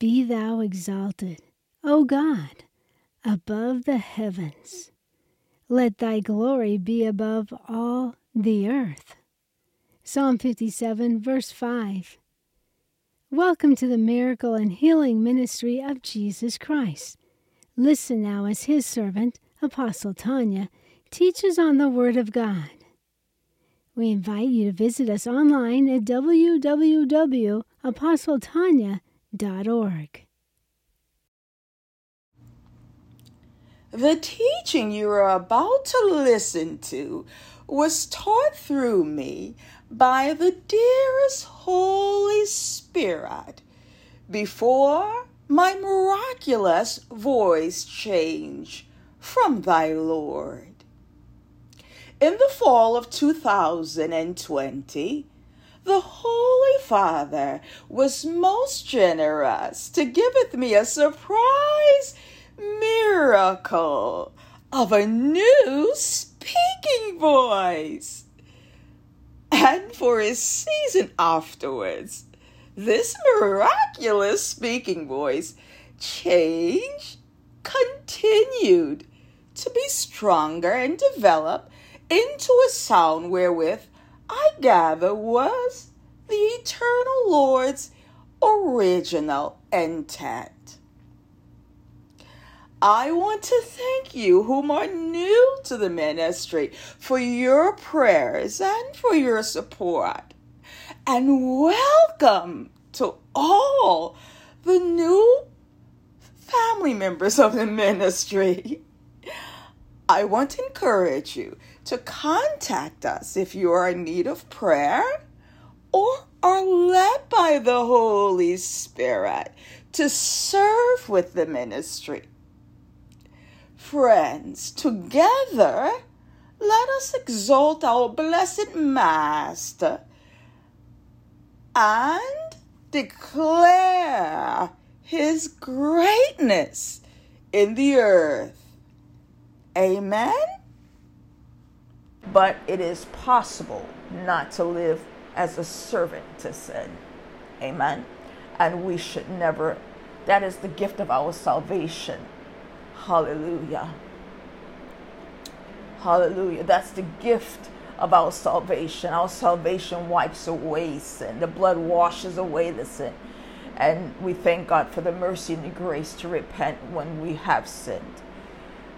Be thou exalted, O God, above the heavens. Let thy glory be above all the earth. Psalm 57, verse 5. Welcome to the miracle and healing ministry of Jesus Christ. Listen now as his servant, Apostle Tonya, teaches on the Word of God. We invite you to visit us online at The teaching you are about to listen to was taught through me by the dearest Holy Spirit before my miraculous voice change from thy Lord. In the fall of 2020, the Holy Father was most generous to giveth me a surprise miracle of a new speaking voice. And for a season afterwards, this miraculous speaking voice changed, continued to be stronger and develop into a sound wherewith I gather was the eternal Lord's original intent. I want to thank you, whom are new to the ministry, for your prayers and for your support. And welcome to all the new family members of the ministry. I want to encourage you to contact us if you are in need of prayer or are led by the Holy Spirit to serve with the ministry. Friends, together, let us exalt our blessed Master and declare his greatness in the earth. Amen but it is possible not to live as a servant to sin. Amen. And we should never, that is the gift of our salvation. Hallelujah. Hallelujah. That's the gift of our salvation. Our salvation wipes away sin, the blood washes away the sin. And we thank God for the mercy and the grace to repent when we have sinned.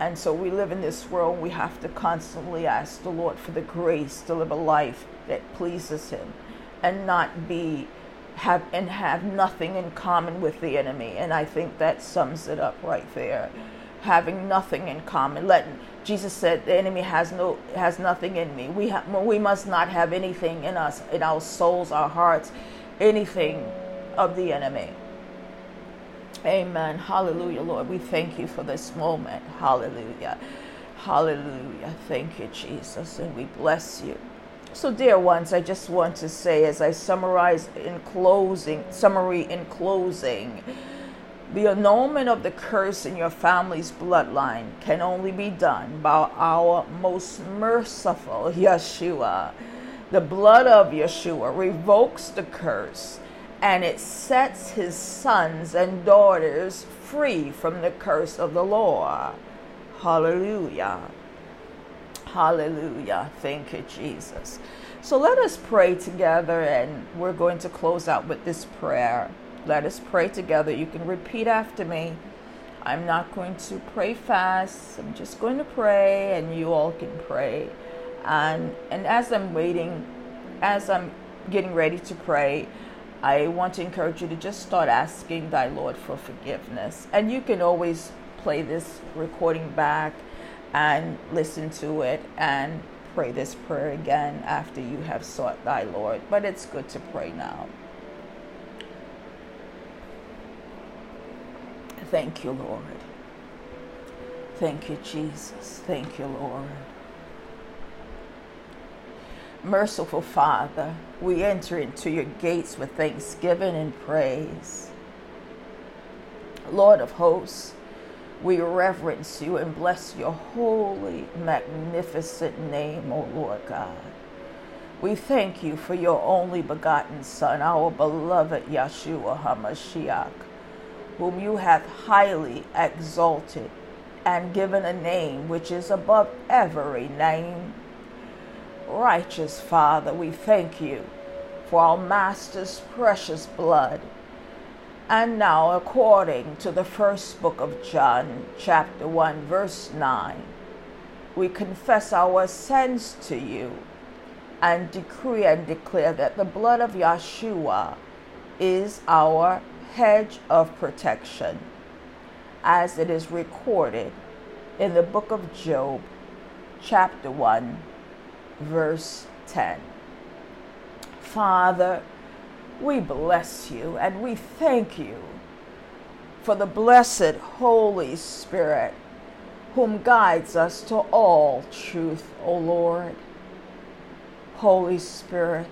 And so we live in this world, we have to constantly ask the Lord for the grace to live a life that pleases him and not be have and have nothing in common with the enemy. And I think that sums it up right there. Having nothing in common. Let Jesus said the enemy has no has nothing in me. We have we must not have anything in us, in our souls, our hearts, anything of the enemy. Amen. Hallelujah, Lord. We thank you for this moment. Hallelujah. Hallelujah. Thank you, Jesus. And we bless you. So, dear ones, I just want to say as I summarize in closing, summary in closing, the annulment of the curse in your family's bloodline can only be done by our most merciful Yeshua. The blood of Yeshua revokes the curse and it sets his sons and daughters free from the curse of the law. Hallelujah. Hallelujah. Thank you, Jesus. So let us pray together, and we're going to close out with this prayer. Let us pray together. You can repeat after me. I'm not going to pray fast. I'm just going to pray, and you all can pray. And and as I'm waiting, as I'm getting ready to pray, I want to encourage you to just start asking thy Lord for forgiveness. And you can always play this recording back and listen to it and pray this prayer again after you have sought thy Lord. But it's good to pray now. Thank you, Lord. Thank you, Jesus. Thank you, Lord. Merciful Father, we enter into your gates with thanksgiving and praise. Lord of hosts, we reverence you and bless your holy, magnificent name, O Lord God. We thank you for your only begotten Son, our beloved Yeshua HaMashiach, whom you have highly exalted and given a name which is above every name. Righteous Father, we thank you for our Master's precious blood. And now, according to the first book of John, chapter 1, verse 9, we confess our sins to you and decree and declare that the blood of Yeshua is our hedge of protection, as it is recorded in the book of Job, chapter 1, verse 10. Father, we bless you and we thank you for the blessed Holy Spirit whom guides us to all truth, O Lord. Holy Spirit,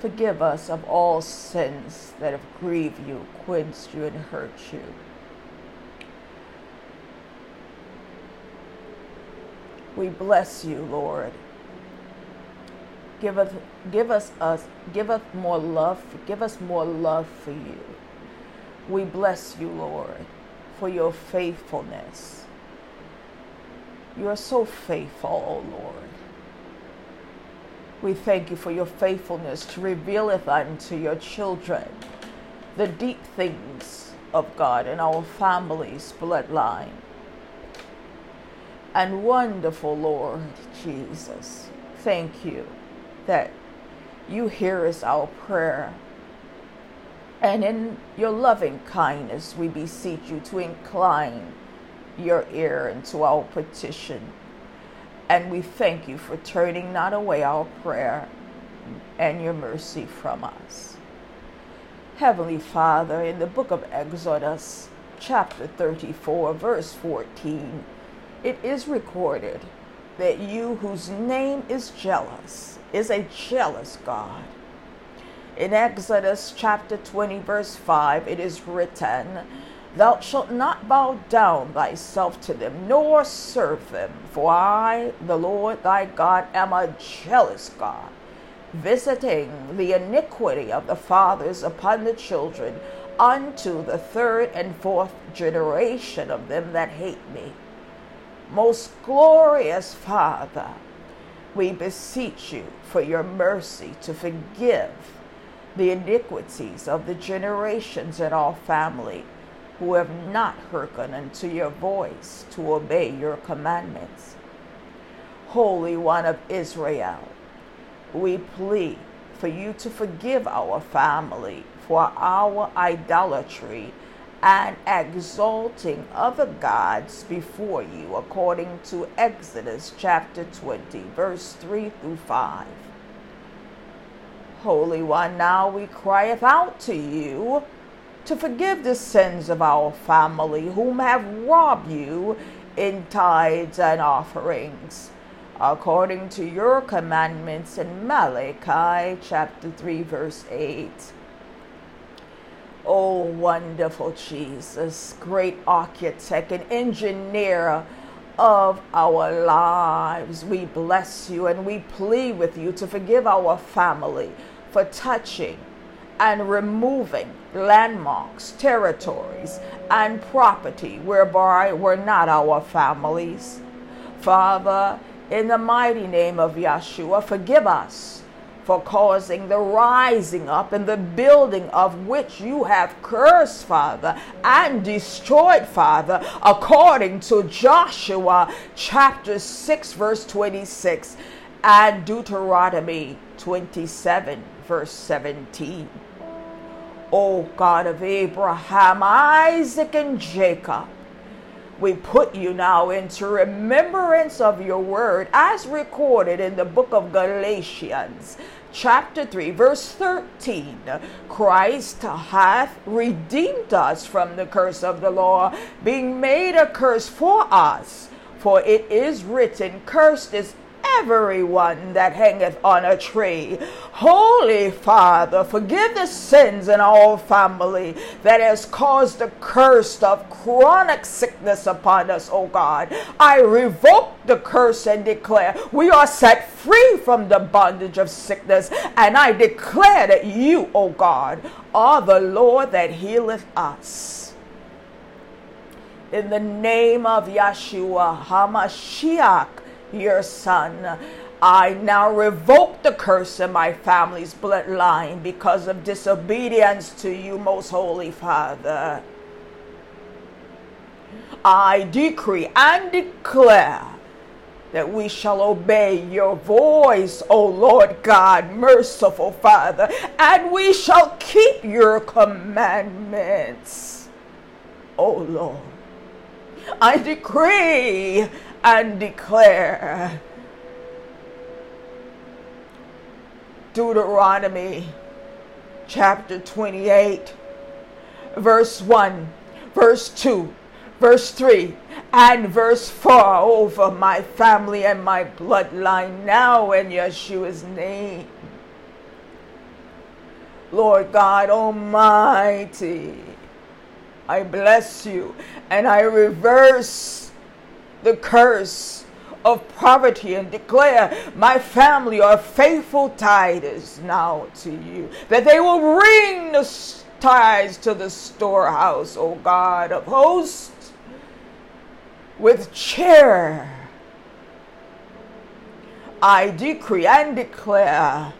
forgive us of all sins that have grieved you, quenched you, and hurt you. We bless you, Lord. Give us, give us, us, give us more love. Give us more love for you. We bless you, Lord, for your faithfulness. You are so faithful, O oh Lord. We thank you for your faithfulness to reveal it unto your children the deep things of God in our family's bloodline. And wonderful Lord Jesus, thank you that you hear us our prayer. And in your loving kindness, we beseech you to incline your ear into our petition and we thank you for turning not away our prayer and your mercy from us. Heavenly Father, in the book of Exodus, chapter 34, verse 14, it is recorded that you, whose name is jealous, is a jealous God. In Exodus chapter 20, verse 5, it is written, Thou shalt not bow down thyself to them, nor serve them. For I, the Lord thy God, am a jealous God, visiting the iniquity of the fathers upon the children unto the third and fourth generation of them that hate me. Most glorious Father, we beseech you for your mercy to forgive the iniquities of the generations in our family who have not hearkened unto your voice to obey your commandments. Holy One of Israel, we plead for you to forgive our family for our idolatry and exalting other gods before you, according to Exodus chapter 20, verse 3 through 5. Holy One, now we crieth out to you to forgive the sins of our family whom have robbed you in tithes and offerings, according to your commandments in Malachi chapter 3, verse 8. Oh, wonderful Jesus, great architect and engineer of our lives, we bless you and we plead with you to forgive our family for touching and removing landmarks, territories, and property whereby were not our families. Father, in the mighty name of Yeshua, forgive us for causing the rising up and the building of which you have cursed, Father, and destroyed, Father, according to Joshua chapter 6, verse 26, and Deuteronomy 27, verse 17. O God of Abraham, Isaac, and Jacob, we put you now into remembrance of your word as recorded in the book of Galatians, chapter 3, verse 13. Christ hath redeemed us from the curse of the law, being made a curse for us. For it is written, Cursed is everyone that hangeth on a tree. Holy Father, forgive the sins in our family that has caused the curse of chronic sickness upon us, O God. I revoke the curse and declare we are set free from the bondage of sickness, and I declare that you, O God, are the Lord that healeth us. in the name of Yeshua HaMashiach, your son. I now revoke the curse in my family's bloodline because of disobedience to you, most holy Father. I decree and declare that we shall obey your voice, O Lord God, merciful Father, and we shall keep your commandments, O Lord. I decree and declare. Deuteronomy chapter 28, verse 1, verse 2, verse 3, and verse 4 over my family and my bloodline now in Yeshua's name. Lord God Almighty, I bless you and I reverse the curse of poverty and declare my family are faithful tithes now to you, that they will bring the tithes to the storehouse, O God of hosts, with cheer. I decree and declare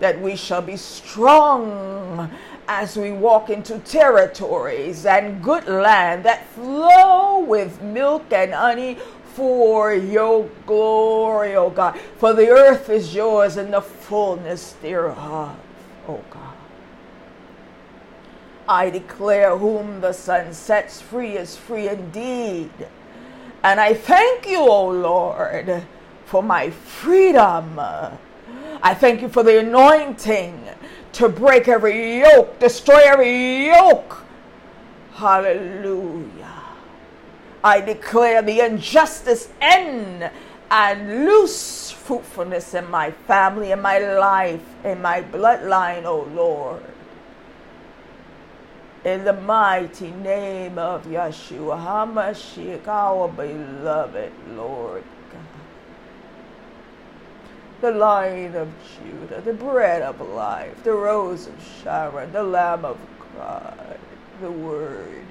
that we shall be strong as we walk into territories and good land that flow with milk and honey for your glory, O God. For the earth is yours and the fullness thereof, O God. I declare whom the son sets free is free indeed. And I thank you, O Lord, for my freedom. I thank you for the anointing to break every yoke, destroy every yoke. Hallelujah. I declare the injustice end and loose fruitfulness in my family, in my life, in my bloodline, O oh Lord. In the mighty name of Yeshua HaMashiach, our beloved Lord the Lion of Judah, the bread of life, the rose of Sharon, the Lamb of God, the Word.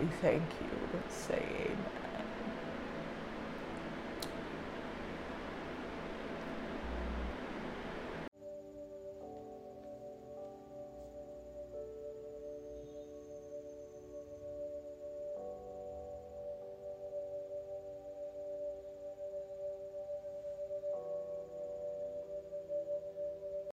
We thank you and say amen.